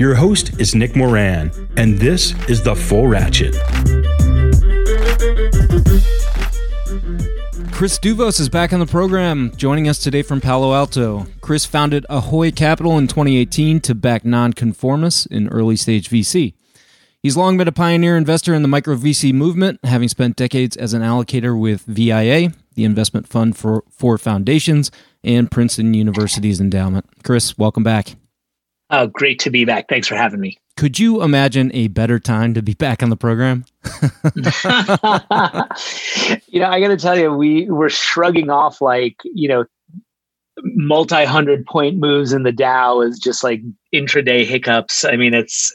Your host is Nick Moran, and this is The Full Ratchet. Chris Douvos is back on the program, joining us today from Palo Alto. Chris founded Ahoy Capital in 2018 to back nonconformists in early stage VC. He's long been a pioneer investor in the micro VC movement, having spent decades as an allocator with VIA, the investment fund for, for foundations, and Princeton University's endowment. Chris, welcome back. Oh, great to be back. Thanks for having me. Could you imagine a better time to be back on the program? you know, I got to tell you, we were shrugging off like, you know, multi hundred point moves in the Dow is just like intraday hiccups. I mean, it's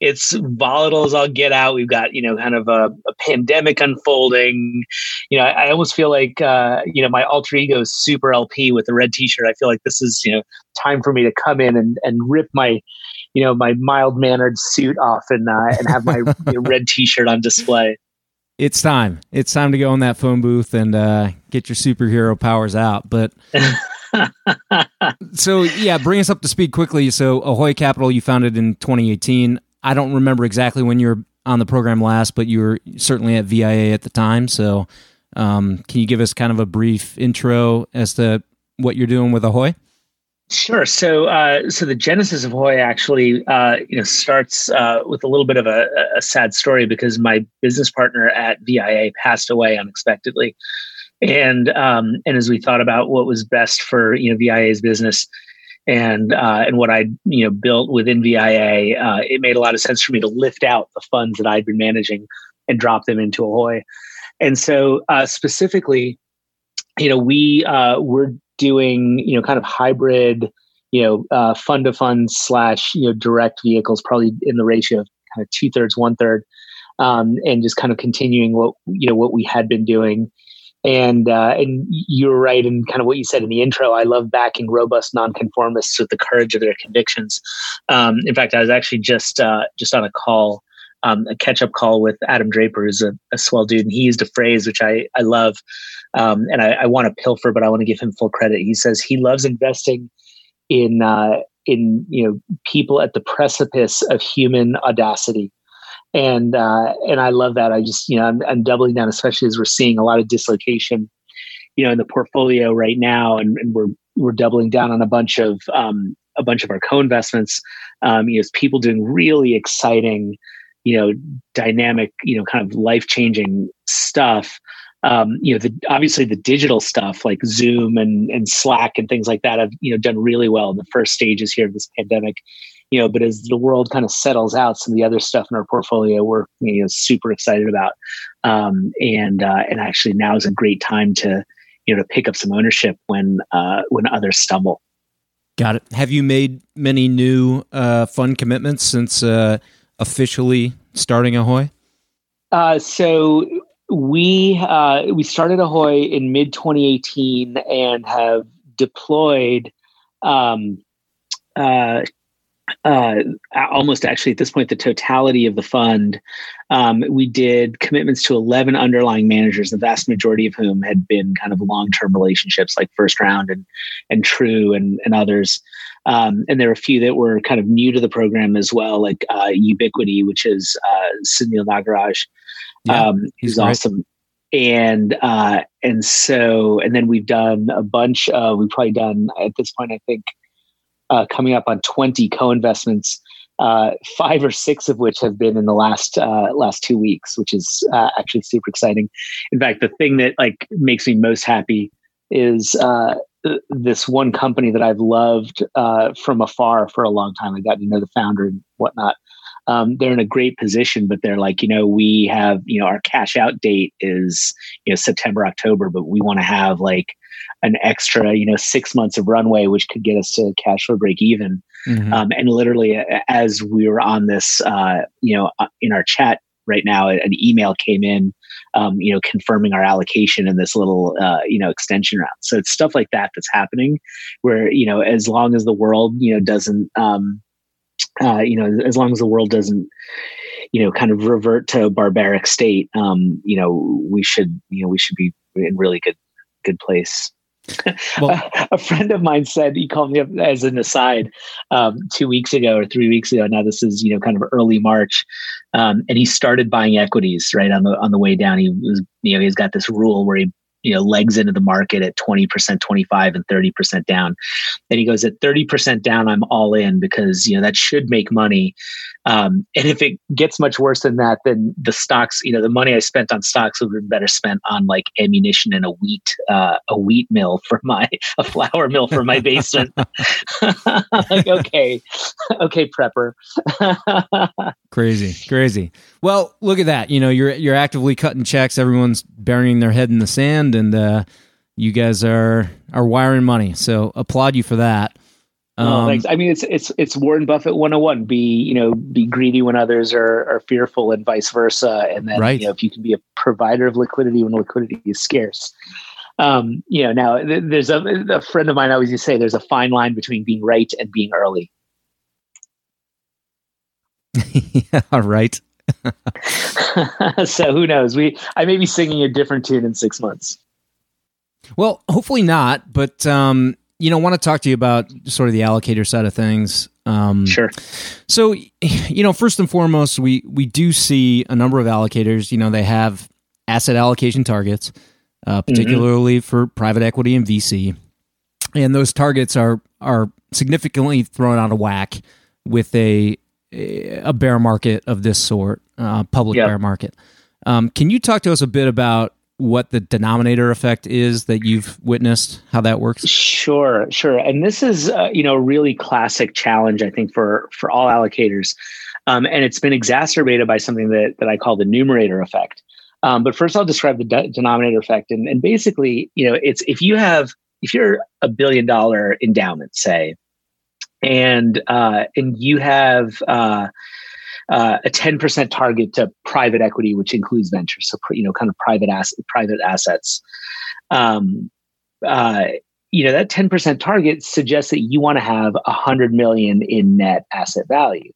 it's volatile as I'll get out. We've got you know kind of a, a pandemic unfolding. You know, I, I almost feel like uh, you know my alter ego is super LP with the red T-shirt. I feel like this is you know time for me to come in and and rip my you know my mild mannered suit off and uh, and have my you know, red T-shirt on display. It's time. It's time to go in that phone booth and uh, get your superhero powers out. But so yeah, bring us up to speed quickly. So Ahoy Capital, you founded in 2018. I don't remember exactly when you were on the program last, but you were certainly at VIA at the time. So um, can you give us kind of a brief intro as to what you're doing with Ahoy? Sure. So, uh, so the genesis of Ahoy actually, uh, you know, starts uh, with a little bit of a, a, sad story because my business partner at VIA passed away unexpectedly and um, and as we thought about what was best for you know VIA's business and uh, and what I you know built within VIA, uh, it made a lot of sense for me to lift out the funds that I'd been managing and drop them into Ahoy. And so uh, specifically, you know, we uh, we're doing you know kind of hybrid, you know, uh, fund to fund slash you know direct vehicles, probably in the ratio of kind of two thirds, one third, um, and just kind of continuing what you know what we had been doing and uh, and you're right in kind of what you said in the intro. I love backing robust nonconformists with the courage of their convictions. Um, in fact, I was actually just uh, just on a call, um, a catch up call with Adam Draper, who's a, a, swell dude, and he used a phrase which I I love, um, and I, I want to pilfer, but I want to give him full credit. He says he loves investing in uh, in you know people at the precipice of human audacity and uh, and I love that. I just you know I'm, I'm, doubling down, especially as we're seeing a lot of dislocation, you know, in the portfolio right now, and, and we're we're doubling down on a bunch of um, a bunch of our co-investments. Um, you know, people doing really exciting, you know, dynamic, you know, kind of life changing stuff. Um, you know, the, obviously the digital stuff like Zoom and, and Slack and things like that have you know done really well in the first stages here of this pandemic you know, but as the world kind of settles out, some of the other stuff in our portfolio we're you know super excited about, um, and uh, and actually now is a great time to you know to pick up some ownership when uh, when others stumble. Got it. Have you made many new uh, fund commitments since uh, officially starting Ahoy? Uh, so we uh, we started Ahoy in mid 2018 and have deployed um, uh, uh, almost actually at this point the totality of the fund. Um, we did commitments to 11 underlying managers, the vast majority of whom had been kind of long-term relationships like First Round and and True and and others. Um, and there were a few that were kind of new to the program as well, like uh, Ubiquity, which is uh, Sunil Nagaraj. Yeah, um, he's, he's awesome. And uh, and so and then we've done a bunch. Uh, we've probably done at this point, I think uh, coming up on 20 co-investments uh, five or six of which have been in the last uh, last two weeks, which is uh, actually super exciting. In fact, the thing that like makes me most happy is uh, this one company that I've loved uh, from afar for a long time. I got to know the founder and whatnot. Um, they're in a great position, but they're like, you know, we have, you know, our cash out date is, you know, September, October, but we want to have like an extra, you know, six months of runway, which could get us to cash flow break even. Mm-hmm. Um, and literally, as we were on this, uh, you know, uh, in our chat right now, an email came in, um, you know, confirming our allocation in this little, uh, you know, extension round. So it's stuff like that that's happening, where you know, as long as the world, you know, doesn't, um, uh, you know, as long as the world doesn't, you know, kind of revert to a barbaric state, um, you know, we should, you know, we should be in really good, good place. Well, a, a, friend of mine said he called me up as an aside um, two weeks ago or three weeks ago. Now this is you know kind of early March, um, and he started buying equities right on the on the way down. He was you know he's got this rule where he you know legs into the market at 20% 25 and 30% down. And he goes at 30% down i'm all in because you know that should make money um, and if it gets much worse than that then the stocks you know the money i spent on stocks would have been better spent on like ammunition and a wheat uh, a wheat mill for my a flour mill for my basement like okay. Okay prepper. Crazy crazy. Well look at that. You know you're you're actively cutting checks. Everyone's burying their head in the sand and uh, you guys are are wiring money. So applaud you for that. Um, oh, thanks. I mean, it's it's it's Warren Buffett 101. Be you know be greedy when others are are fearful, and vice versa. And then right. you know if you can be a provider of liquidity when liquidity is scarce. Um, you know, now there's a, a friend of mine always used to say there's a fine line between being right and being early. yeah, right. so who knows? We I may be singing a different tune in six months. Well, hopefully not. But um, you know, want to talk to you about sort of the allocator side of things. Um, sure. So, you know, first and foremost, we we do see a number of allocators. You know, they have asset allocation targets, uh, mm-hmm. particularly mm-hmm. for private equity and VC, and those targets are are significantly thrown out of whack with a a bear market of this sort, uh, public yep. bear market. Um, can you talk to us a bit about what the denominator effect is that you've witnessed, how that works? Sure, sure. And this is, uh, you know, a really classic challenge, I think, for for all allocators, um, and it's been exacerbated by something that that I call the numerator effect. Um, but first, I'll describe the de- denominator effect, and, and basically, you know, it's if you have if you're a billion dollar endowment, say, and uh, and you have uh, uh, a 10% target to private equity, which includes ventures, so you know, kind of private asset, private assets. Um, uh, you know that 10% target suggests that you want to have 100 million in net asset value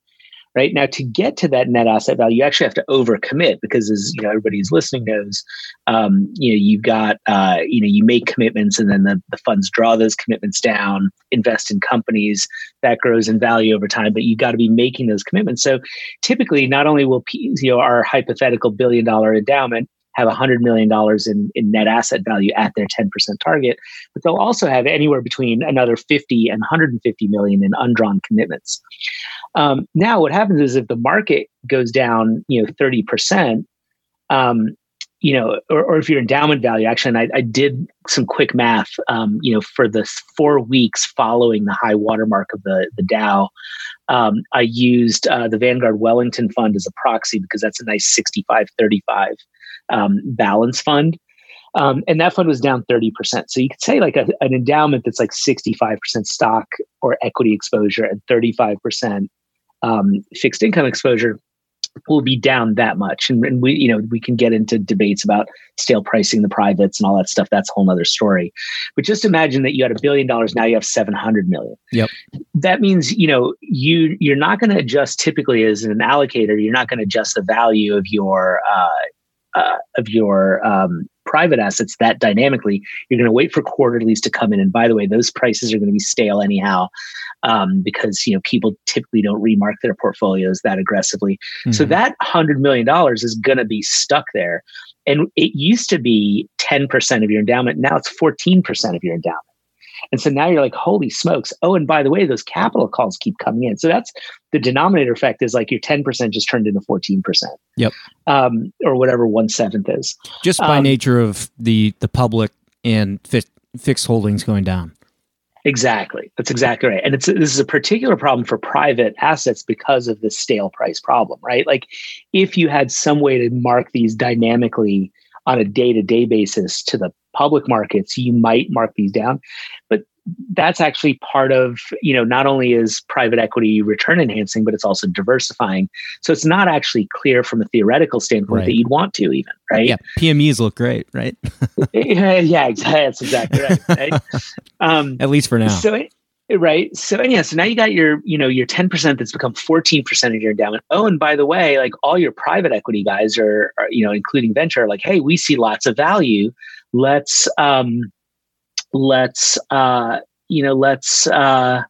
right? Now to get to that net asset value you actually have to overcommit because as you know everybody who's listening knows um, you know you've got uh, you know you make commitments and then the, the funds draw those commitments down invest in companies that grows in value over time but you've got to be making those commitments. So typically not only will P, you know our hypothetical billion dollar endowment have $100 million in, in net asset value at their 10% target, but they'll also have anywhere between another 50 and 150 million in undrawn commitments. Um, now, what happens is if the market goes down, you know, 30%, um, you know, or, or if your endowment value, actually, and I, I did some quick math, um, you know, for the four weeks following the high watermark of the, the Dow, um, I used uh, the Vanguard Wellington Fund as a proxy because that's a nice 65 35 um, balance fund. Um, and that fund was down 30%. So you could say like a, an endowment that's like 65% stock or equity exposure and 35% um, fixed income exposure will be down that much. And, and, we, you know, we can get into debates about stale pricing the privates and all that stuff. That's a whole other story. But just imagine that you had a billion dollars, now you have 700 million. Yep. That means, you know, you, you're not going to adjust typically as an allocator, you're not going to adjust the value of your, uh, uh, of your um, private assets that dynamically. You're going to wait for quarterlies to come in, and by the way, those prices are going to be stale anyhow, um, because you know people typically don't remark their portfolios that aggressively. Mm-hmm. So that hundred million dollars is going to be stuck there, and it used to be ten percent of your endowment. Now it's fourteen percent of your endowment. And so now you're like, holy smokes. Oh, and by the way, those capital calls keep coming in. So that's the denominator effect is like your 10% just turned into 14%. Yep. Um, or whatever one seventh is. Just by um, nature of the, the public and fi- fixed holdings going down. Exactly. That's exactly right. And it's this is a particular problem for private assets because of the stale price problem, right? Like if you had some way to mark these dynamically on a day-to-day basis to the public markets, you might mark these down. But that's actually part of you know not only is private equity return enhancing but it's also diversifying so it's not actually clear from a theoretical standpoint right. that you'd want to even right yeah pmes look great right yeah, that's exactly right, right? Um, at least for now so right so and yeah so now you got your you know your 10% that's become 14% of your endowment oh and by the way like all your private equity guys are, are you know including venture like hey we see lots of value let's um let's uh, you know let's uh,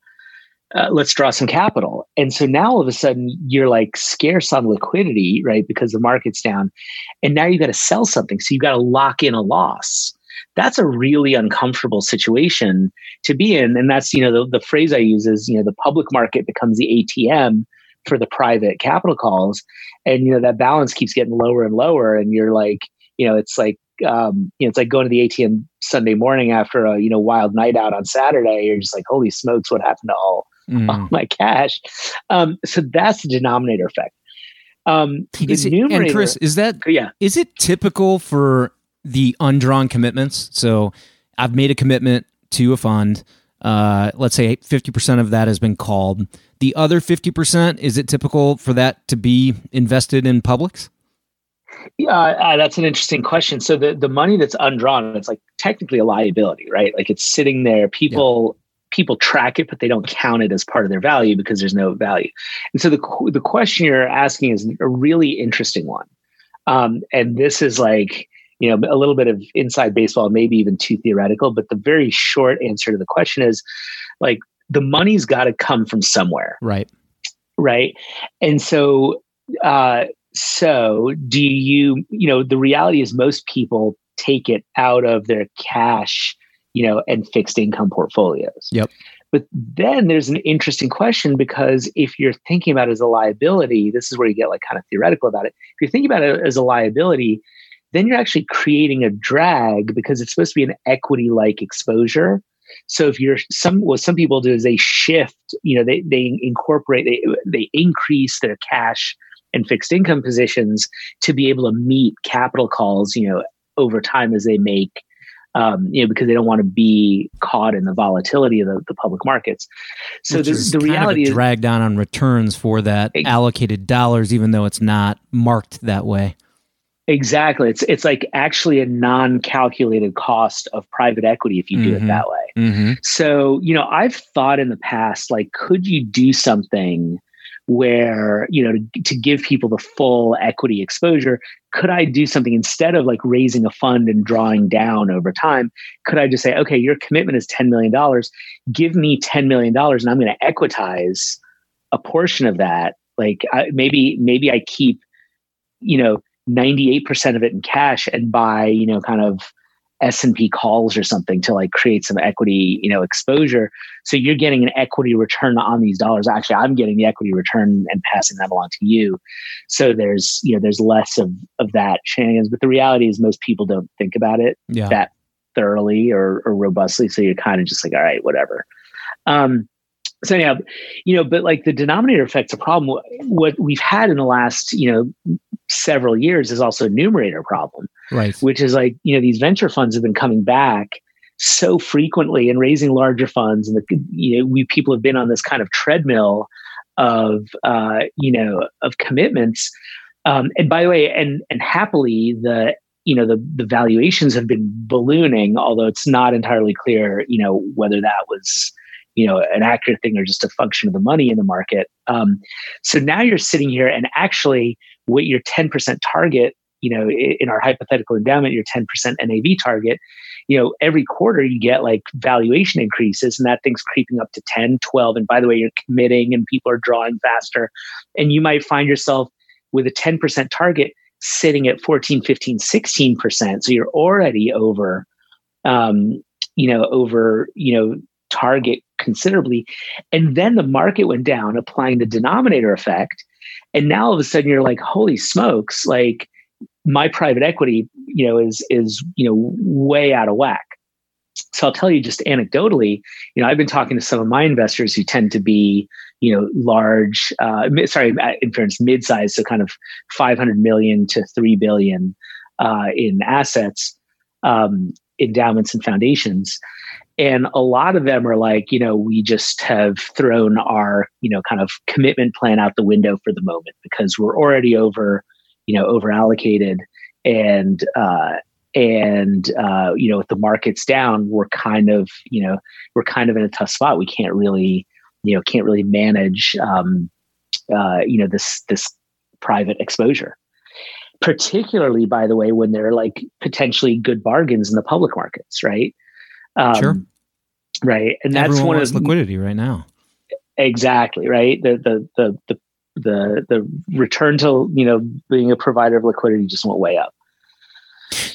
uh, let's draw some capital. And so now all of a sudden you're like scarce on liquidity right because the market's down and now you've got to sell something. So you've got to lock in a loss. That's a really uncomfortable situation to be in. And that's you know the, the phrase i use is you know the public market becomes the atm for the private capital calls. And you know that balance keeps getting lower and lower and you're like you know it's like um, you know, it's like going to the ATM Sunday morning after a you know wild night out on Saturday. You're just like, holy smokes, what happened to all, mm. all my cash? Um, so that's the denominator effect. Um, is it, and Chris, is that oh, yeah? Is it typical for the undrawn commitments? So I've made a commitment to a fund. Uh, let's say 50% of that has been called. The other 50%, is it typical for that to be invested in publics? Yeah, uh, that's an interesting question. So the the money that's undrawn, it's like technically a liability, right? Like it's sitting there. People yeah. people track it, but they don't count it as part of their value because there's no value. And so the the question you're asking is a really interesting one. Um, and this is like you know a little bit of inside baseball, maybe even too theoretical. But the very short answer to the question is like the money's got to come from somewhere, right? Right. And so uh, so do you you know the reality is most people take it out of their cash you know and fixed income portfolios. Yep. But then there's an interesting question because if you're thinking about it as a liability this is where you get like kind of theoretical about it. If you're thinking about it as a liability then you're actually creating a drag because it's supposed to be an equity like exposure. So if you're some what some people do is they shift you know they they incorporate they they increase their cash and fixed income positions to be able to meet capital calls, you know, over time as they make, um, you know, because they don't want to be caught in the volatility of the, the public markets. So the, the reality is drag down on returns for that it, allocated dollars, even though it's not marked that way. Exactly. It's it's like actually a non-calculated cost of private equity if you mm-hmm. do it mm-hmm. that way. Mm-hmm. So, you know, I've thought in the past, like, could you do something where you know to, to, give people the full equity exposure could i do something instead of like raising a fund and drawing down over time could i just say okay your commitment is $10 million give me $10 million and i'm going to equitize a portion of that. Like I, maybe maybe i keep you know 98% of it in cash and buy you know kind of S&P calls or something to like create some equity, you know, exposure. So you're getting an equity return on these dollars. Actually, I'm getting the equity return and passing that along to you. So there's, you know, there's less of of that shenanigans. But the reality is most people don't think about it yeah. that thoroughly or, or robustly. So you're kind of just like, all right, whatever. Um, so anyhow, you know, but like the denominator effect's a problem. What we've had in the last, you know, several years is also a numerator problem, right? Which is like, you know, these venture funds have been coming back so frequently and raising larger funds, and the, you know, we people have been on this kind of treadmill of, uh, you know, of commitments. Um, and by the way, and and happily, the you know the the valuations have been ballooning, although it's not entirely clear, you know, whether that was you know an accurate thing or just a function of the money in the market. Um, so now you're sitting here and actually what your 10% target you know in our hypothetical endowment your 10% nav target you know every quarter you get like valuation increases and that thing's creeping up to 10 12 and by the way you're committing and people are drawing faster. And you might find yourself with a 10% target sitting at 14 15 16% so you're already over um, you know, over, you know, target considerably. And then the market went down, applying the denominator effect. And now all of a sudden you're like, holy smokes, like my private equity, you know, is is, you know, way out of whack. So I'll tell you just anecdotally, you know, I've been talking to some of my investors who tend to be, you know, large, uh, sorry, in fairness, mid-sized, so kind of 500 million to 3 billion uh, in assets, um, endowments and foundations. And a lot of them are like, you know, we just have thrown our, you know, kind of commitment plan out the window for the moment because we're already over, you know, over allocated and, uh, and uh, you know, if the market's down, we're kind of, you know, we're kind of in a tough spot. We can't really, you know, can't really manage, um, uh, you know, this this private exposure. Particularly by the way when they're like potentially good bargains in the public markets right um, sure right. And that's Everyone one of liquidity right now. Exactly right? The, the the the the the return to you know being a provider of liquidity just went way up.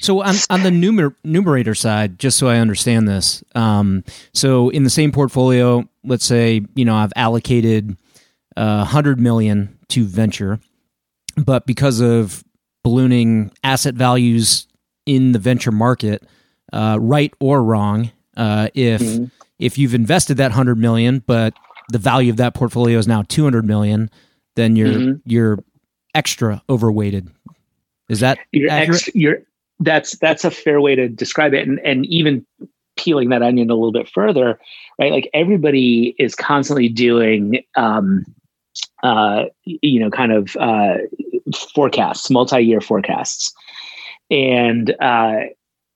So on, on the numer- numerator side, just so I understand this, um, so in the same portfolio, let's say you know I've allocated a uh, hundred million to venture, but because of ballooning asset values in the venture market, uh, right or wrong. Uh, if mm-hmm. if you've invested that hundred million, but the value of that portfolio is now two hundred million, then you're mm-hmm. you're extra overweighted. Is that you're, ex- you're that's that's a fair way to describe it, and and even peeling that onion a little bit further, right? Like everybody is constantly doing, um, uh, you know, kind of uh, forecasts, multi-year forecasts, and uh,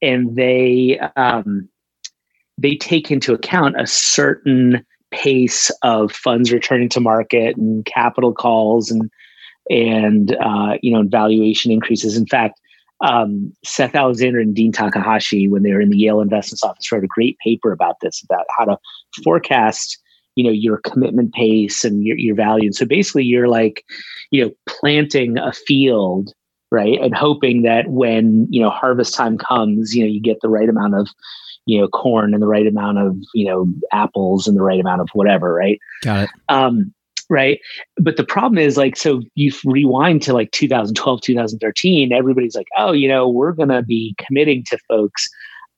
and they um, they take into account a certain pace of funds returning to market and capital calls and and uh, you know valuation increases. In fact, um, Seth Alexander and Dean Takahashi, when they were in the Yale Investments Office, wrote a great paper about this about how to forecast you know your commitment pace and your, your value and so basically you're like you know planting a field right? And hoping that when you know harvest time comes you know you get the right amount of you know corn and the right amount of you know apples and the right amount of whatever right? Got it. Um right? But the problem is like so you rewind to like 2012 2013 everybody's like oh you know we're going to be committing to folks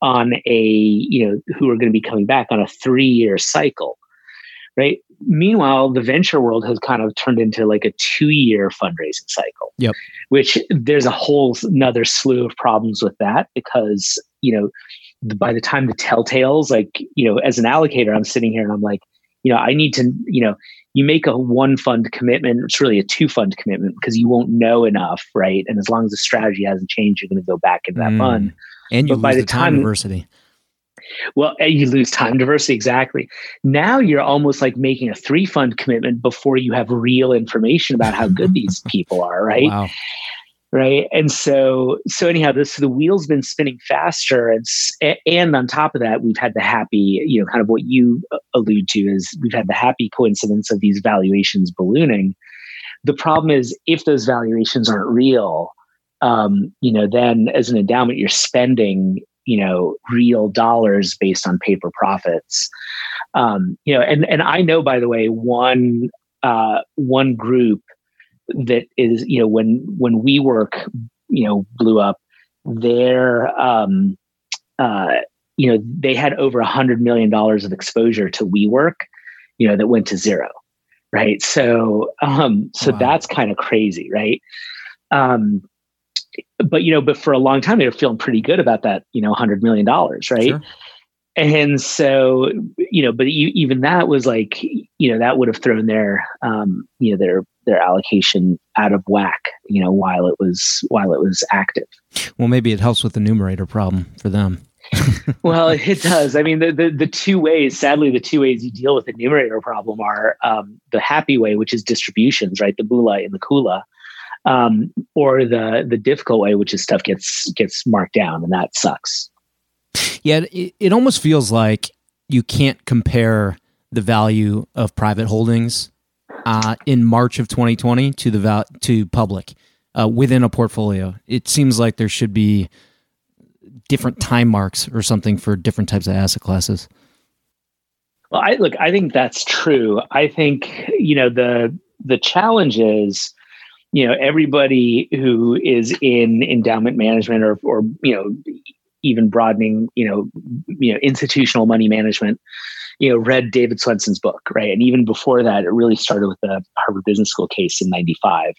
on a you know who are going to be coming back on a three year cycle right? Meanwhile, the venture world has kind of turned into like a two year fundraising cycle. Yep. Which there's a whole another slew of problems with that because, you know, by the time the telltales, like, you know, as an allocator, I'm sitting here and I'm like, you know, I need to, you know, you make a one fund commitment, it's really a two fund commitment because you won't know enough, right? And as long as the strategy hasn't changed, you're going to go back into that mm. fund. And you but by the, the time, time diversity well, you lose time diversity exactly. Now you're almost like making a three fund commitment before you have real information about how good these people are, right? Wow. Right. And so, so anyhow, this the wheel's been spinning faster, and and on top of that, we've had the happy, you know, kind of what you uh, allude to is we've had the happy coincidence of these valuations ballooning. The problem is if those valuations aren't real, um, you know, then as an endowment, you're spending you know real dollars based on paper profits. Um, you know and and i know by the way one uh, one group that is you know when when WeWork you know blew up their um uh you know they had over a hundred million dollars of exposure to WeWork you know that went to zero right? So um so wow. that's kind of crazy right? Um but you know, but for a long time they were feeling pretty good about that, you know, hundred million dollars, right? Sure. And so, you know, but even that was like, you know, that would have thrown their, um, you know, their their allocation out of whack, you know, while it was while it was active. Well, maybe it helps with the numerator problem for them. well, it does. I mean, the, the, the two ways, sadly, the two ways you deal with the numerator problem are um, the happy way, which is distributions, right? The bula and the kula, um, or the the difficult way, which is stuff gets gets marked down, and that sucks. Yeah, it, it almost feels like you can't compare the value of private holdings uh, in March of 2020 to the val- to public uh, within a portfolio. It seems like there should be different time marks or something for different types of asset classes. Well, I look, I think that's true. I think, you know, the the challenge is, you know, everybody who is in endowment management or or, you know, even broadening, you know, you know, institutional money management, you know, read David Swensen's book, right? And even before that, it really started with the Harvard Business School case in 95,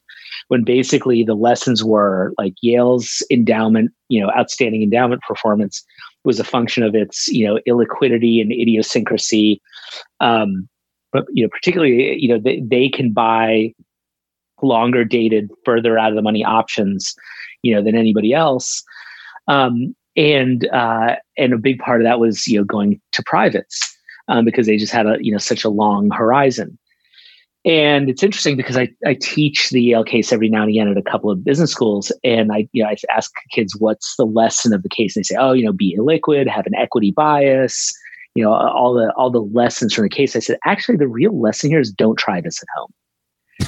when basically the lessons were like Yale's endowment, you know, outstanding endowment performance was a function of its, you know, illiquidity and idiosyncrasy. Um, but, you know, particularly, you know, they, they can buy longer dated, further out of the money options, you know, than anybody else. Um, and uh, and a big part of that was you know going to privates um, because they just had a you know such a long horizon. And it's interesting because I, I teach the Yale case every now and again at a couple of business schools, and I you know I ask kids what's the lesson of the case, and they say, oh, you know, be illiquid, have an equity bias, you know, all the all the lessons from the case. I said, actually, the real lesson here is don't try this at home,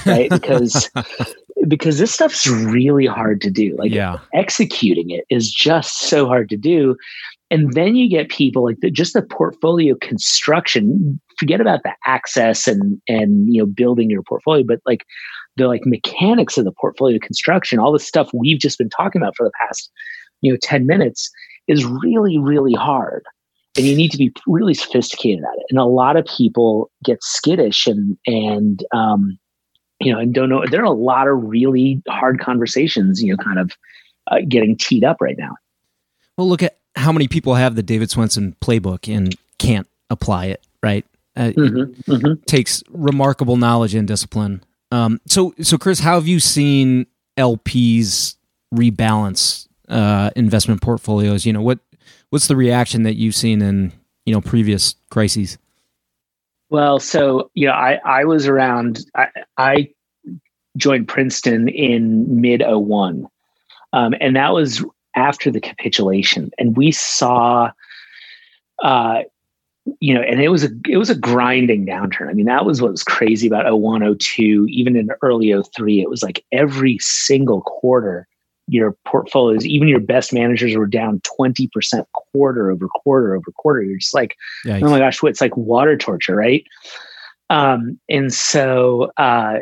right? Because because this stuff's really hard to do. Like yeah. executing it is just so hard to do. And then you get people like the, just the portfolio construction. Forget about the access and and you know building your portfolio, but like the like mechanics of the portfolio construction, all the stuff we've just been talking about for the past you know ten minutes is really really hard, and you need to be really sophisticated at it. And a lot of people get skittish and and um, you know and don't know. There are a lot of really hard conversations, you know, kind of uh, getting teed up right now. Well, look at how many people have the David Swensen playbook and can't apply it, right? Uh, mm-hmm, mm-hmm. takes remarkable knowledge and discipline. Um, so, so Chris, how have you seen LPs rebalance uh, investment portfolios? You know, what what's the reaction that you've seen in you know previous crises? Well, so you know, I I was around. I, I joined Princeton in mid 01. Um, and that was after the capitulation, and we saw, uh, you know, and it was a it was a grinding downturn. I mean, that was what was crazy about 01, 02, even in early 03. It was like every single quarter, your portfolios, even your best managers were down 20% quarter over quarter over quarter. You're just like, Yikes. oh my gosh, what it's like water torture, right? Um, and so uh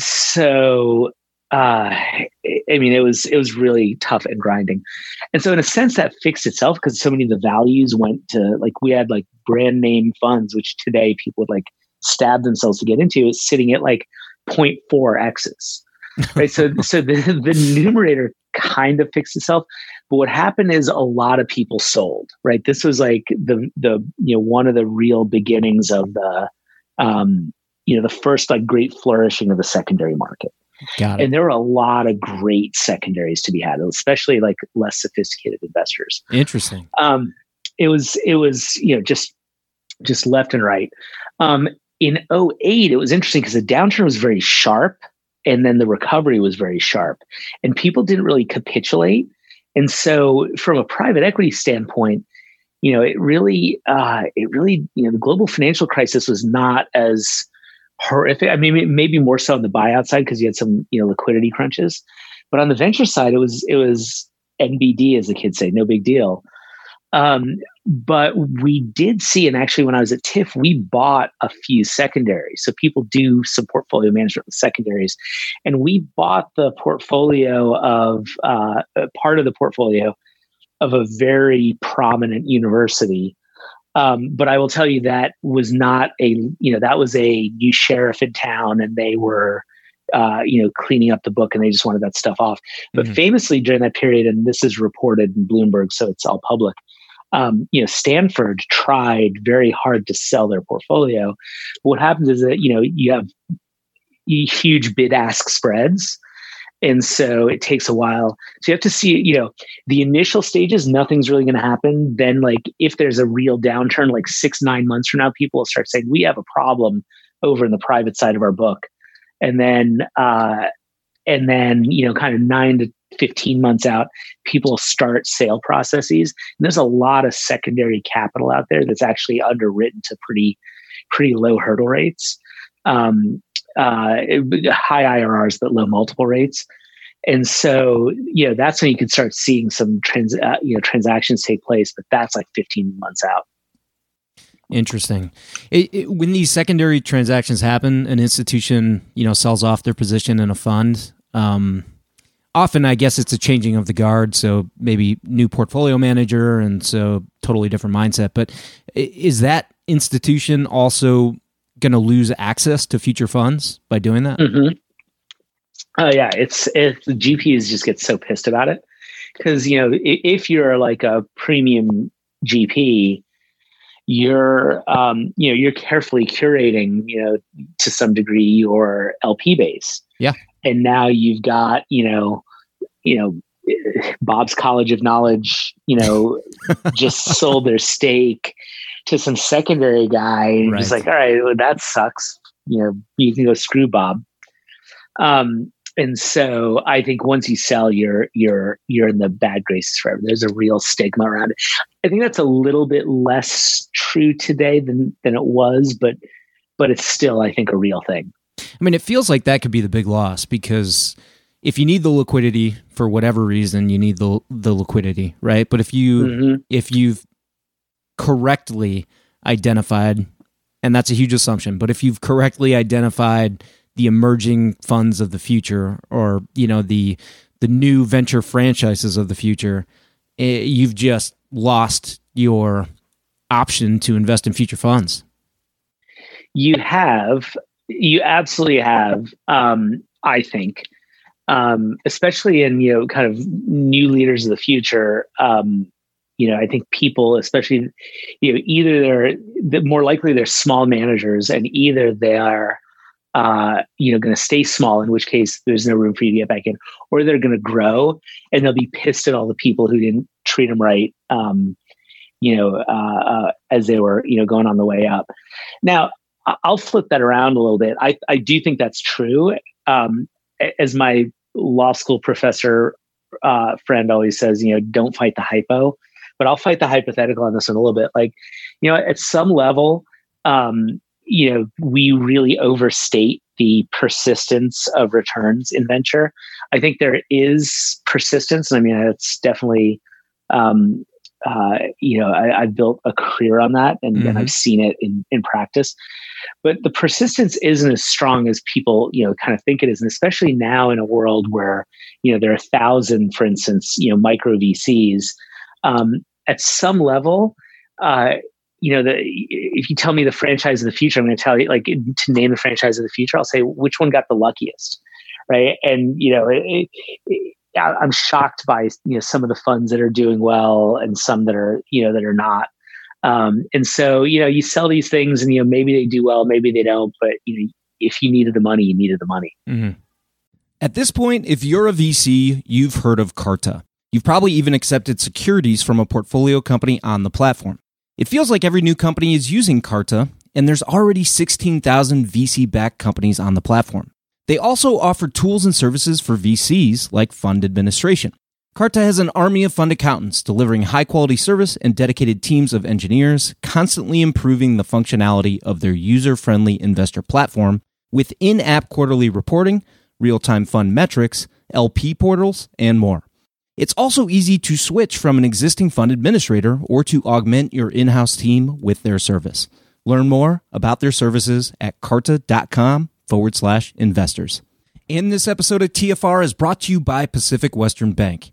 so uh, I mean, it was it was really tough and grinding, and so in a sense that fixed itself because so many of the values went to like we had like brand name funds, which today people would like stab themselves to get into, is sitting at like 0.4 x's, right? so so the the numerator kind of fixed itself, but what happened is a lot of people sold, right? This was like the the you know one of the real beginnings of the um you know the first like great flourishing of the secondary market Got it. And there were a lot of great secondaries to be had, especially like less sophisticated investors. Interesting. Um, it was it was you know just just left and right. Um, in 08, it was interesting because the downturn was very sharp and then the recovery was very sharp and people didn't really capitulate. And so from a private equity standpoint, you know, it really, uh, it really, you know, the global financial crisis was not as horrific. I mean, maybe more so on the buyout side because you had some you know liquidity crunches, but on the venture side, it was it was NBD as the kids say, no big deal. Um, but we did see, and actually, when I was at TIFF, we bought a few secondaries. So people do some portfolio management with secondaries, and we bought the portfolio of uh, part of the portfolio of a very prominent university um, but I will tell you that was not a, you know, that was a new sheriff in town and they were, uh, you know, cleaning up the book and they just wanted that stuff off. But mm-hmm. famously during that period, and this is reported in Bloomberg, so it's all public. Um, you know, Stanford tried very hard to sell their portfolio. What happens is that you know you have huge bid ask spreads, and so it takes a while. So you have to see you know the initial stages nothing's really going to happen. Then like if there's a real downturn like six nine months from now people will start saying we have a problem over in the private side of our book. And then uh and then you know kind of nine to 15 months out people start sale processes and there's a lot of secondary capital out there that's actually underwritten to pretty pretty low hurdle rates um, uh, high IRRs but low multiple rates. and so you know that's when you can start seeing some trans uh, you know transactions take place but that's like 15 months out Interesting. It, it, when these secondary transactions happen, an institution you know sells off their position in a fund. Um, often, I guess it's a changing of the guard. So maybe new portfolio manager, and so totally different mindset. But is that institution also going to lose access to future funds by doing that? Mm-hmm. Oh yeah, it's it, the GPs just get so pissed about it because you know if you're like a premium GP you're um, you know you're carefully curating you know to some degree your LP base. Yeah. And now you've got you know you know Bob's College of Knowledge you know just sold their stake to some secondary guy and right. just like all right well, that sucks you know you can go screw Bob. Um, and so I think once you sell, you're you're you're in the bad graces forever. There's a real stigma around it. I think that's a little bit less true today than than it was, but but it's still, I think, a real thing. I mean, it feels like that could be the big loss because if you need the liquidity for whatever reason, you need the the liquidity, right? But if you mm-hmm. if you've correctly identified, and that's a huge assumption, but if you've correctly identified the emerging funds of the future or you know the the new venture franchises of the future it, eh, you've just lost your option to invest in future funds you have you absolutely have um, i think um, especially in you know kind of new leaders of the future um, you know i think people especially you know either they're more likely they're small managers and either they are uh, you know, going to stay small, in which case there's no room for you to get back in, or they're going to grow and they'll be pissed at all the people who didn't treat them right, um, you know, uh, uh, as they were, you know, going on the way up. Now, I'll flip that around a little bit. I, I do think that's true. Um, as my law school professor uh, friend always says, you know, don't fight the hypo, but I'll fight the hypothetical on this one a little bit. Like, you know, at some level, um, you know we really overstate the persistence of returns in venture i think there is persistence i mean it's definitely um, uh, you know I, have built a career on that and, mm-hmm. and i've seen it in, in practice but the persistence isn't as strong as people you know kind of think it is and especially now in a world where you know there are a thousand for instance you know micro vcs um, at some level uh, you know, the if you tell me the franchise of the future, I'm going to tell you like to name the franchise of the future. I'll say which one got the luckiest, right? And you know, it, it, I'm shocked by you know some of the funds that are doing well and some that are you know that are not. Um, and so you know, you sell these things, and you know maybe they do well, maybe they don't, but you know, if you needed the money, you needed the money. Mm-hmm. At this point, if you're a VC, you've heard of Carta. You've probably even accepted securities from a portfolio company on the platform. It feels like every new company is using Carta, and there's already 16,000 VC backed companies on the platform. They also offer tools and services for VCs like fund administration. Carta has an army of fund accountants delivering high quality service and dedicated teams of engineers, constantly improving the functionality of their user friendly investor platform with in app quarterly reporting, real time fund metrics, LP portals, and more. It's also easy to switch from an existing fund administrator or to augment your in house team with their service. Learn more about their services at carta.com forward slash investors. And this episode of TFR is brought to you by Pacific Western Bank.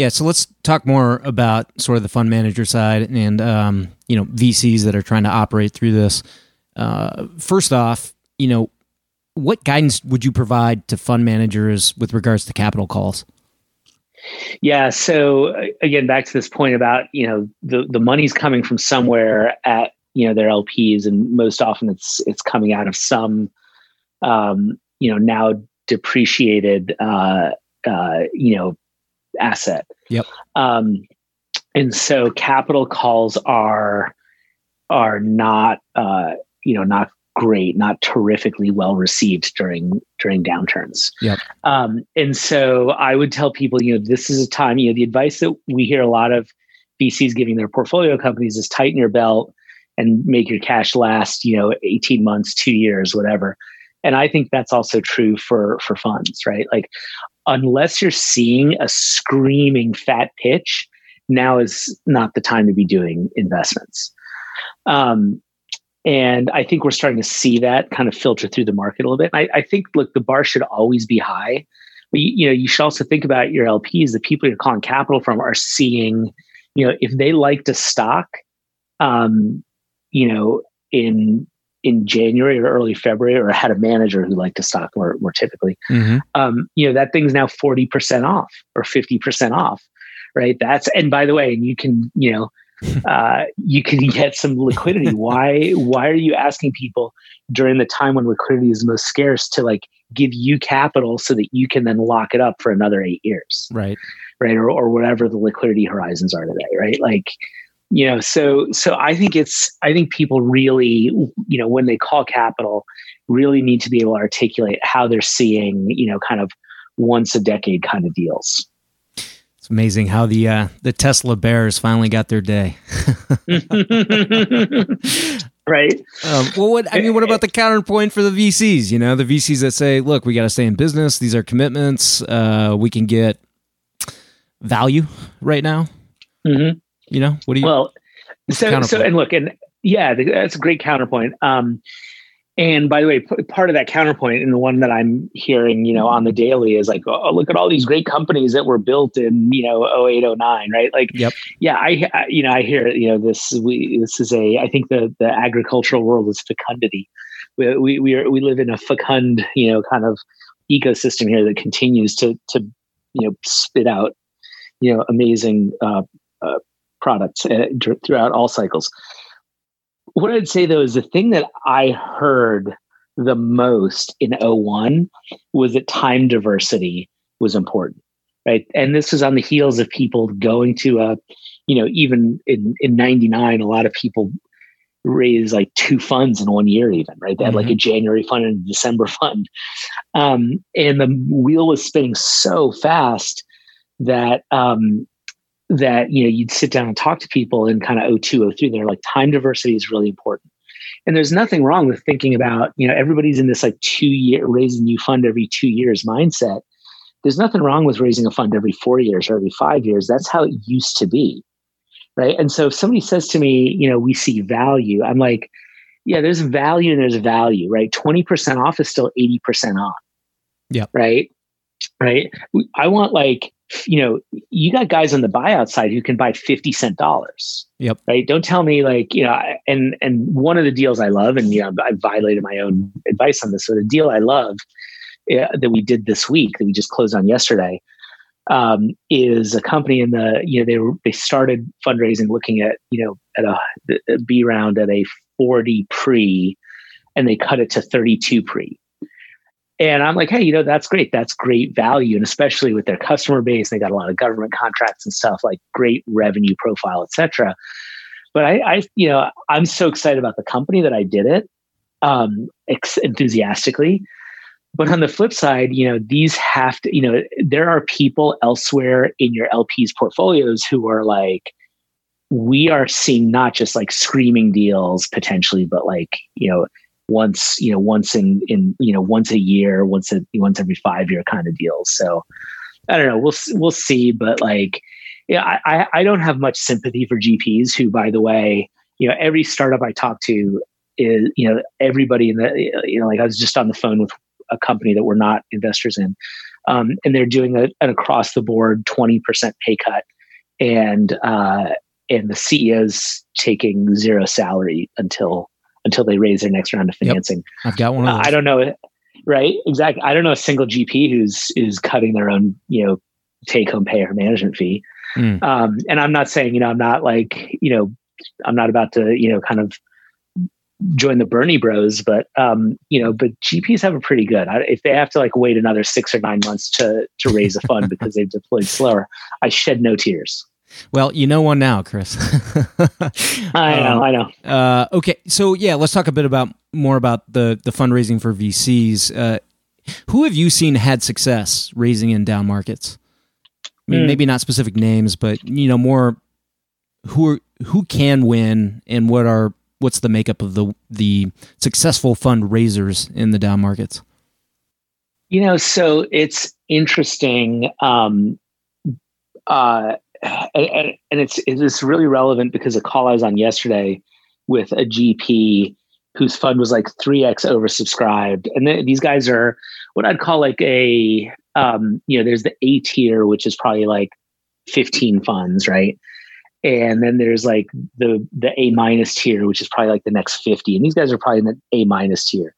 Yeah, so let's talk more about sort of the fund manager side and um, you know VCs that are trying to operate through this. Uh, first off, you know, what guidance would you provide to fund managers with regards to capital calls? Yeah, so again, back to this point about you know the the money's coming from somewhere at you know their LPs, and most often it's it's coming out of some um, you know, now depreciated, uh, uh, you know, asset. Yep. Um, and so capital calls are are not uh, you know not great, not terrifically well received during during downturns. Yep. Um, and so I would tell people, you know, this is a time. You know, the advice that we hear a lot of VCs giving their portfolio companies is tighten your belt and make your cash last. You know, eighteen months, two years, whatever. And I think that's also true for for funds, right? Like, unless you're seeing a screaming fat pitch, now is not the time to be doing investments. Um, and I think we're starting to see that kind of filter through the market a little bit. I, I think, look, the bar should always be high. But you, you know, you should also think about your LPs. The people you're calling capital from are seeing, you know, if they liked a stock, um, you know, in in January or early February, or had a manager who liked to stock more more typically, Mm-hmm. um, you know, that thing's now forty percent off or fifty percent off, right? That's and by the way, and you can, you know, uh, you can get some liquidity. why why are you asking people during the time when liquidity is most scarce to like give you capital so that you can then lock it up for another eight years, Right. right? Or or whatever the liquidity horizons are today, right? Like you know, so so I think it's I think people really you know when they call capital really need to be able to articulate how they're seeing you know kind of once a decade kind of deals. It's amazing how the uh, the Tesla bears finally got their day. right. Um, well, what I mean, what about the counterpoint for the VCs? You know, the VCs that say, "Look, we got to stay in business. These are commitments. Uh, we can get value right now." Mm-hmm. You know, what do you? Well, so so and look, and yeah, that's a great counterpoint. Um, and by the way, p- part of that counterpoint, and the one that I'm hearing, you know, on the daily is like, oh, look at all these great companies that were built in, you know, 08, 09, right? Like, Yep. yeah, I, I, you know, I hear, you know, this, we, this is a, I think the the agricultural world is fecundity. We we we, are, we live in a fecund, you know, kind of ecosystem here that continues to to, you know, spit out, you know, amazing uh, products uh, throughout all cycles. What I'd say though is the thing that I heard the most in 01 was that time diversity was important, right? And this was on the heels of people going to a, you know, even in, in 99, a lot of people raised like two funds in one year, even, right? They had like a January fund and a December fund. Um, and the wheel was spinning so fast that um, that you know you'd sit down and talk to people in kind of 02 03 they're like time diversity is really important. And there's nothing wrong with thinking about you know everybody's in this like two year raising new fund every two years mindset. There's nothing wrong with raising a fund every four years or every five years. That's how it used to be right? And so if somebody says to me you know we see value i'm like yeah there's value and there's value right? 20% off is still 80% off yeah right right i want like you know, you got guys on the buyout side who can buy 50 cent dollars. Yep. Right. Don't tell me like, you know, and, and one of the deals I love, and, you know, I violated my own advice on this. So the deal I love uh, that we did this week that we just closed on yesterday um, is a company in the, you know, they were, they started fundraising looking at, you know, at a, a B round at a 40 pre and they cut it to 32 pre. And I'm like, hey, you know, that's great. That's great value. And especially with their customer base, they got a lot of government contracts and stuff, like great revenue profile, et cetera. But I, I you know, I'm so excited about the company that I did it um, ex- enthusiastically. But on the flip side, you know, these have to, you know, there are people elsewhere in your LP's portfolios who are like, we are seeing not just like screaming deals potentially, but like, you know, once you know once in in you know once a year once a once every five year kind of deals so i don't know. We'll we'll see. But like yeah i i don't have much sympathy for gps who by the way you know every startup i talk to is you know everybody in the you know like i was just on the phone with a company that we're not investors in um, and they're doing a, an across the board 20% pay cut. And uh and the ceo's taking zero salary until until they raise their next round of financing. Yep. I've got one. Of those. Uh, I don't know, right? Exactly. I don't know a single GP who's is cutting their own, you know, take home pay or management fee. Mm. Um, and I'm not saying, you know, I'm not like, you know, I'm not about to, you know, kind of join the Bernie Bros, but um, you know, but GPs have a pretty good. I, if they have to like wait another six or nine months to to raise a fund because they've deployed slower, I shed no tears. Well, you know one now, Chris. I know, um, I know. Uh, okay, so yeah, let's talk a bit about more about the the fundraising for VCs. Uh, who have you seen had success raising in down markets? I mean, mm. maybe not specific names, but you know, more who are, who can win and what are what's the makeup of the the successful fundraisers in the down markets? You know, so it's interesting. Um, uh, and, and it's it's really relevant because a call I was on yesterday with a GP whose fund was like 3x oversubscribed. And these guys are what i'd call like a um, you know there's the a tier which is probably like 15 funds right? And then there's like the the a minus tier which is probably like the next 50 and these guys are probably in the a minus tier.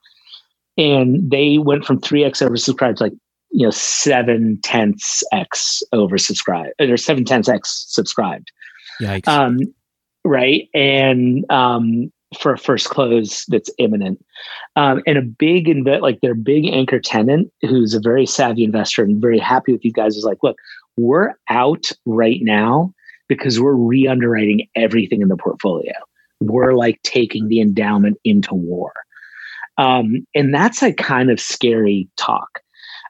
And they went from 3x oversubscribed to like you know seven tenths x oversubscribed or seven tenths x subscribed. Yikes. um right? And um for a first close that's imminent. Um, and a big inve- like their big anchor tenant who's a very savvy investor and very happy with you guys is like look we're out right now because we're re-underwriting everything in the portfolio. We're like taking the endowment into war. Um, and that's a kind of scary talk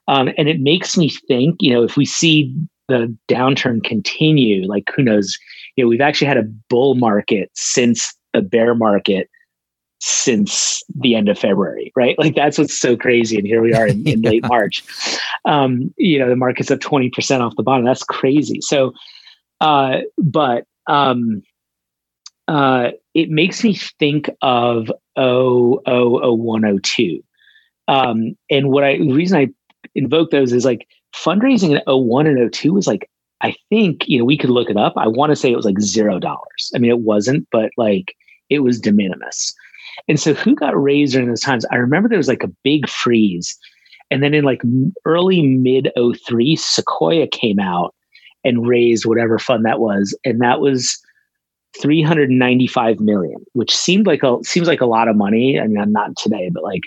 um, and it makes me think, you know, if we see the downturn continue, like who knows, you know, we've actually had a bull market since a bear market since the end of February, right? Like that's what's so crazy. And here we are in, in late March. Um, you know, the market's up 20% off the bottom. That's crazy. So, uh, but um, uh, it makes me think of 00102. Um, and what I, the reason I invoke those is like fundraising in 01 and 02 was like I think, you know, we could look it up. I want to say it was like zero dollars. I mean, it wasn't, but like it was de minimis. And so who got raised during those times? I remember there was like a big freeze. And then in like early mid 03, Sequoia came out and raised whatever fund that was. And that was 395 million, which seemed like a seems like a lot of money. I mean, not today, but like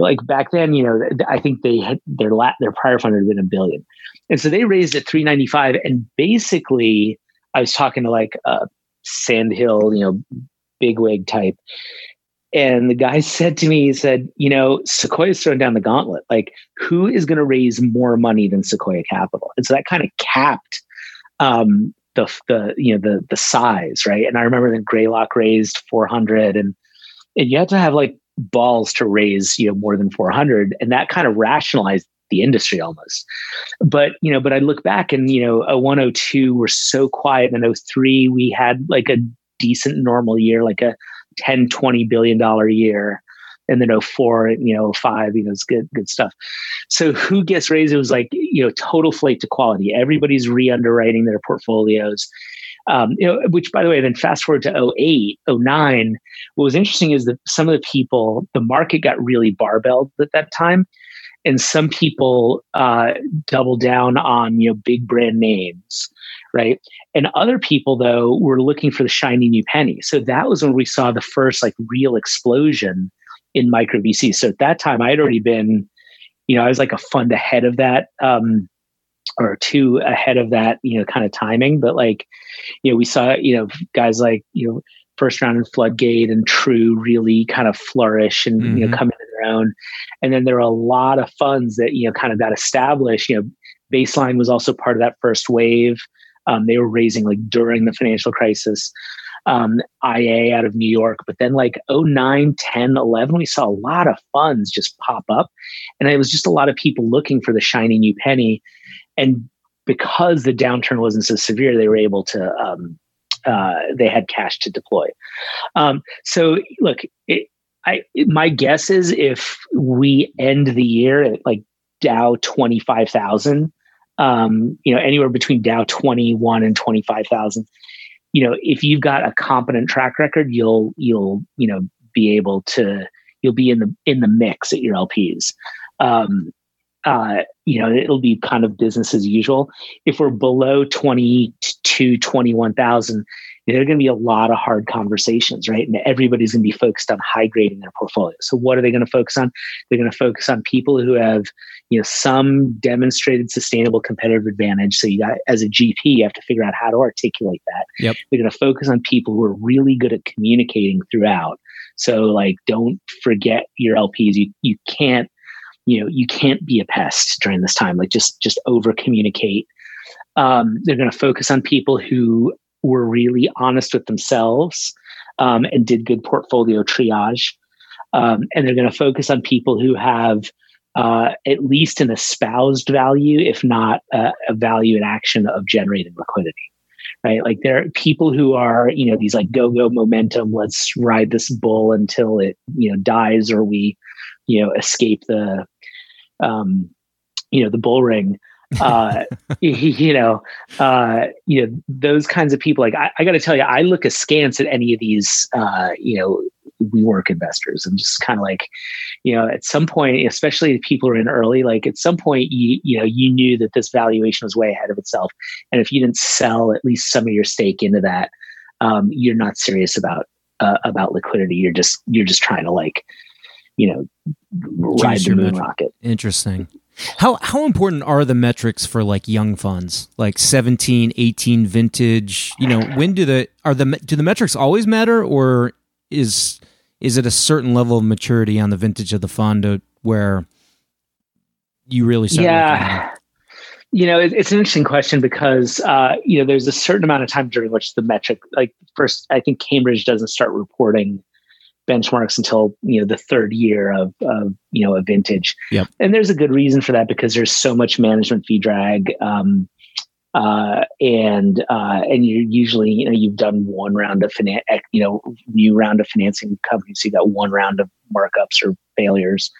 like back then, you know, I think they had their la- their prior fund had been a billion, and so they raised at 395. And basically, I was talking to like a Sandhill, you know, bigwig type, and the guy said to me, he said, you know, Sequoia's throwing down the gauntlet. Like, who is going to raise more money than Sequoia Capital? And so that kind of capped um, the the you know the the size, right? And I remember that Greylock raised 400, and and you had to have like balls to raise you know more than 400 and that kind of rationalized the industry almost. But you know but i look back and you know a 102 were so quiet and 03 we had like a decent normal year like a 10 20 billion dollar year and then 04 you know 05 you know it's good good stuff. So who gets raised? It was like you know total flight to quality. Everybody's re-underwriting their portfolios um, you know, which by the way, then fast forward to 08, 09, what was interesting is that some of the people, the market got really barbelled at that time. And some people uh, doubled down on, you know, big brand names, right? And other people, though, were looking for the shiny new penny. So that was when we saw the first like real explosion in micro VC. So at that time, I had already been, you know, I was like a fund ahead of that. Um, or two ahead of that, you know, kind of timing. But like, you know, we saw, you know, guys like, you know, first round in Floodgate and True really kind of flourish and, mm-hmm. you know, mm-hmm. come into their own. And then there are a lot of funds that, you know, kind of got established. You know, Baseline was also part of that first wave. Um, they were raising like during the financial crisis. Um, IA out of New York. But then, like 09, 10, 11, we saw a lot of funds just pop up. And it was just a lot of people looking for the shiny new penny and because the downturn wasn't so severe, they were able to. Um, uh, they had cash to deploy. Um, so look, it, I my guess is if we end the year at like Dow twenty five thousand, um, you know, anywhere between Dow twenty one and twenty five thousand, you know, if you've got a competent track record, you'll you'll you know be able to you'll be in the in the mix at your LPs. Um, uh, you know, it'll be kind of business as usual. If we're below 22, 21,000, you you know, there are going to be a lot of hard conversations, right? And everybody's going to be focused on high grading their portfolio. So what are they going to focus on? They're going to focus on people who have, you know, some demonstrated sustainable competitive advantage. So you got, as a GP, you have to figure out how to articulate that. Yep. They're going to focus on people who are really good at communicating throughout. So like, don't forget your LPs. You you can't, you know, you can't be a pest during this time. Like just just over communicate. Um, they're going to focus on people who were really honest with themselves um, and did good portfolio triage. Um, and they're going to focus on people who have uh, at least an espoused value, if not a, a value in action of generating liquidity. Right. Like there are people who are, you know, these like go go momentum, let's ride this bull until it, you know, dies or we, you know, escape the, um, you know, the bull ring uh, you know, uh, you know, those kinds of people. Like, I, I got to tell you, I look askance at any of these, uh, you know, WeWork investors. and just kind of like, you know, at some point, especially if people are in early, like at some point, you you know, you knew that this valuation was way ahead of itself, and if you didn't sell at least some of your stake into that, um, you're not serious about uh, about liquidity. You're just you're just trying to like, you know, ride the moon rocket. Interesting. How how important are the metrics for like young funds, like 17, 18 vintage? You know, when do the are the do the metrics always matter, or is is it a certain level of maturity on the vintage of the fund where you really start? Yeah, you know, it, it's an interesting question because uh, you know there's a certain amount of time during which the metric, like first, I think Cambridge doesn't start reporting benchmarks until you know the third year of, of you know a vintage. Yep. And there's a good reason for that because there's so much management fee drag. Um, uh, and uh, and you're usually you know you've done one round of finance you know new round of financing companies so you got one round of markups or failures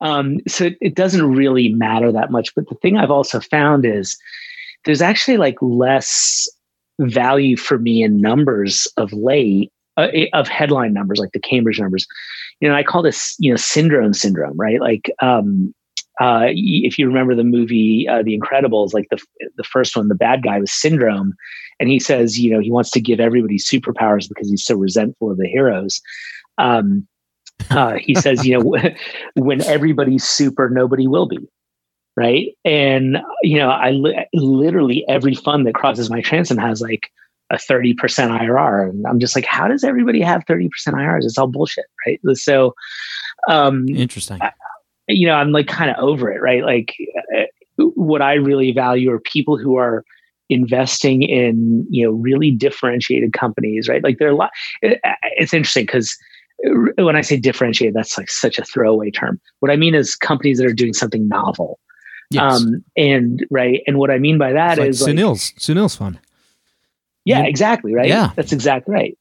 um, so it, it doesn't really matter that much but the thing i've also found is there's actually like less value for me in numbers of late uh, of headline numbers like the Cambridge numbers. You know, I call this you know syndrome syndrome, right? Like um, uh, if you remember the movie uh, The Incredibles, like the the first one, the bad guy was Syndrome, and he says you know he wants to give everybody superpowers because he's so resentful of the heroes. Um, uh, he says you know when everybody's super, nobody will be right and you know i li- literally every fund that crosses my transom has like a 30% IRR. And I'm just like, how does everybody have 30% IRRs? It's all bullshit, right? So, um, interesting. I, you know, I'm like kind of over it, right? Like, uh, what I really value are people who are investing in, you know, really differentiated companies, right? Like, there are a lot. It, it's interesting because when I say differentiated, that's like such a throwaway term. What I mean is companies that are doing something novel. Yes. Um, and right. And what I mean by that it's is like Sunil's, like, Sunil's fund. Yeah, exactly. Right. Yeah. That's exactly right.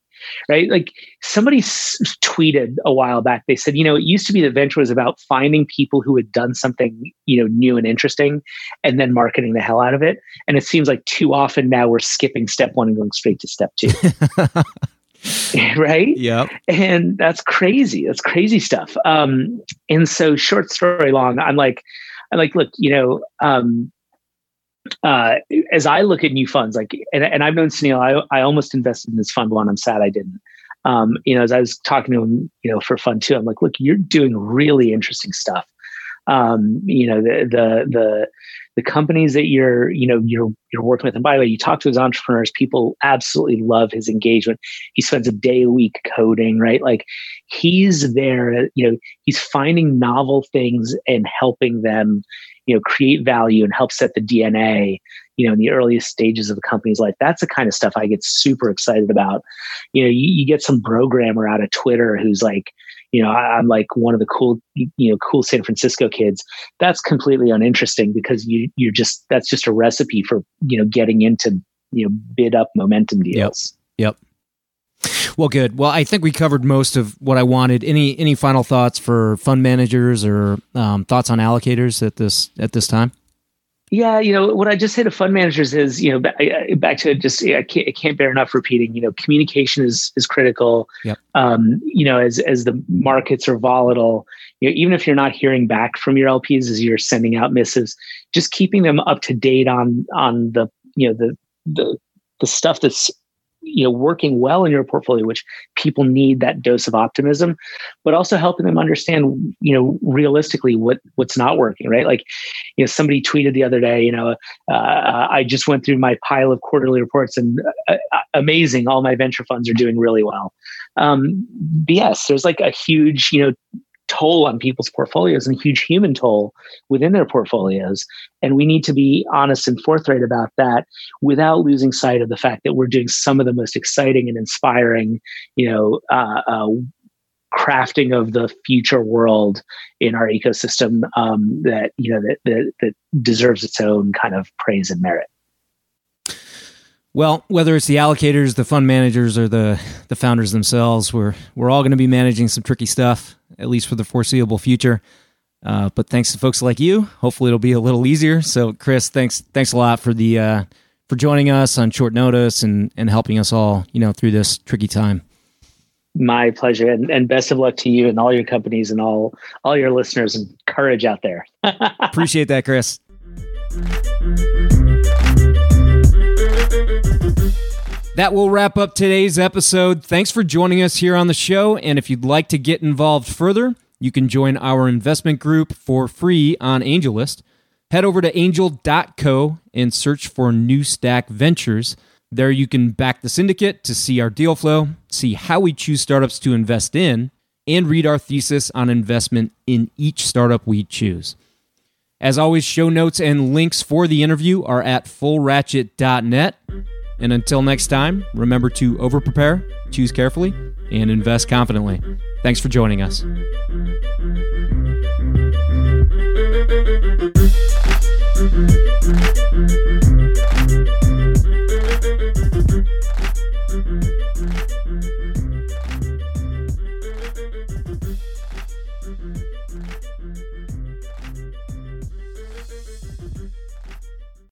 Right. Like somebody s- tweeted a while back, they said, you know, it used to be that venture was about finding people who had done something, you know, new and interesting and then marketing the hell out of it. And it seems like too often now we're skipping step one and going straight to step two. right? Yeah. And that's crazy. That's crazy stuff. Um, and so short story long, I'm like, I'm like, look, you know, um, uh, as I look at new funds, like, and, and I've known Sunil, I, I almost invested in this fund one. I'm sad I didn't. Um, you know, as I was talking to him, you know, for fun too, I'm like, look, you're doing really interesting stuff. Um, you know, the, the, the, the companies that you're, you know, you're, you're working with. And by the way, you talk to his entrepreneurs, people absolutely love his engagement. He spends a day a week coding, right? Like he's there, you know, he's finding novel things and helping them, you know create value and help set the dna you know in the earliest stages of a company's life. That's the kind of stuff i get super excited about. You know you, you get some programmer out of twitter who's like you know I, am like one of the cool you know cool san francisco kids. That's completely uninteresting because you you're just that's just a recipe for you know getting into you know bid up momentum deals. Yep, yep. Well, good. Well, I think we covered most of what I wanted. Any any final thoughts for fund managers or um, thoughts on allocators at this at this time? Yeah, you know what I just say to fund managers is, you know, back, to just I can't, I can't bear enough repeating. You know, communication is is critical. Yep. Um, you know, as as the markets are volatile, you know, even if you're not hearing back from your LPs as you're sending out missives, just keeping them up to date on on the you know the the the stuff that's you know working well in your portfolio which people need that dose of optimism but also helping them understand you know realistically what what's not working right? Like you know somebody tweeted the other day you know uh, i just went through my pile of quarterly reports and uh, uh amazing all my venture funds are doing really well. Um, yes there's like a huge you know toll on people's portfolios and a huge human toll within their portfolios. And we need to be honest and forthright about that without losing sight of the fact that we're doing some of the most exciting and inspiring, you know, uh, uh, crafting of the future world in our ecosystem um, that you know that, that that deserves its own kind of praise and merit. Well, whether it's the allocators, the fund managers, or the the founders themselves, we're we're all going to be managing some tricky stuff, at least for the foreseeable future. Uh, but thanks to folks like you, hopefully it'll be a little easier. So, Chris, thanks thanks a lot for the uh, for joining us on short notice and and helping us all you know through this tricky time. My pleasure, and, and best of luck to you and all your companies and all all your listeners and courage out there. Appreciate that, Chris. That will wrap up today's episode. Thanks for joining us here on the show. And if you'd like to get involved further, you can join our investment group for free on AngelList. Head over to angel.co and search for New Stack Ventures. There you can back the syndicate to see our deal flow, see how we choose startups to invest in, and read our thesis on investment in each startup we choose. As always, show notes and links for the interview are at fullratchet.net. And until next time, remember to over prepare, choose carefully, and invest confidently. Thanks for joining us.